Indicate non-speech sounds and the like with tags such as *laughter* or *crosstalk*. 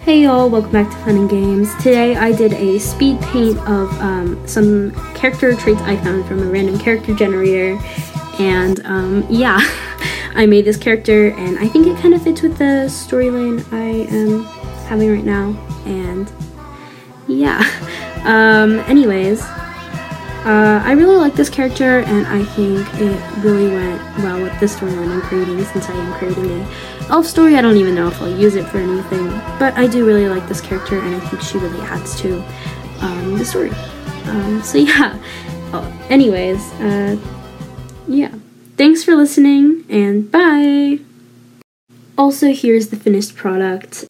Hey y'all, welcome back to Fun and Games. Today I did a speed paint of um, some character traits I found from a random character generator, and um, yeah, *laughs* I made this character, and I think it kind of fits with the storyline I am having right now, and yeah. *laughs* Um, anyways, uh, I really like this character, and I think it really went well with the storyline I'm creating since I am creating a elf story. I don't even know if I'll use it for anything, but I do really like this character, and I think she really adds to um, the story. Um, so *laughs* yeah. Oh, anyways, uh, yeah. Thanks for listening, and bye. Also, here's the finished product.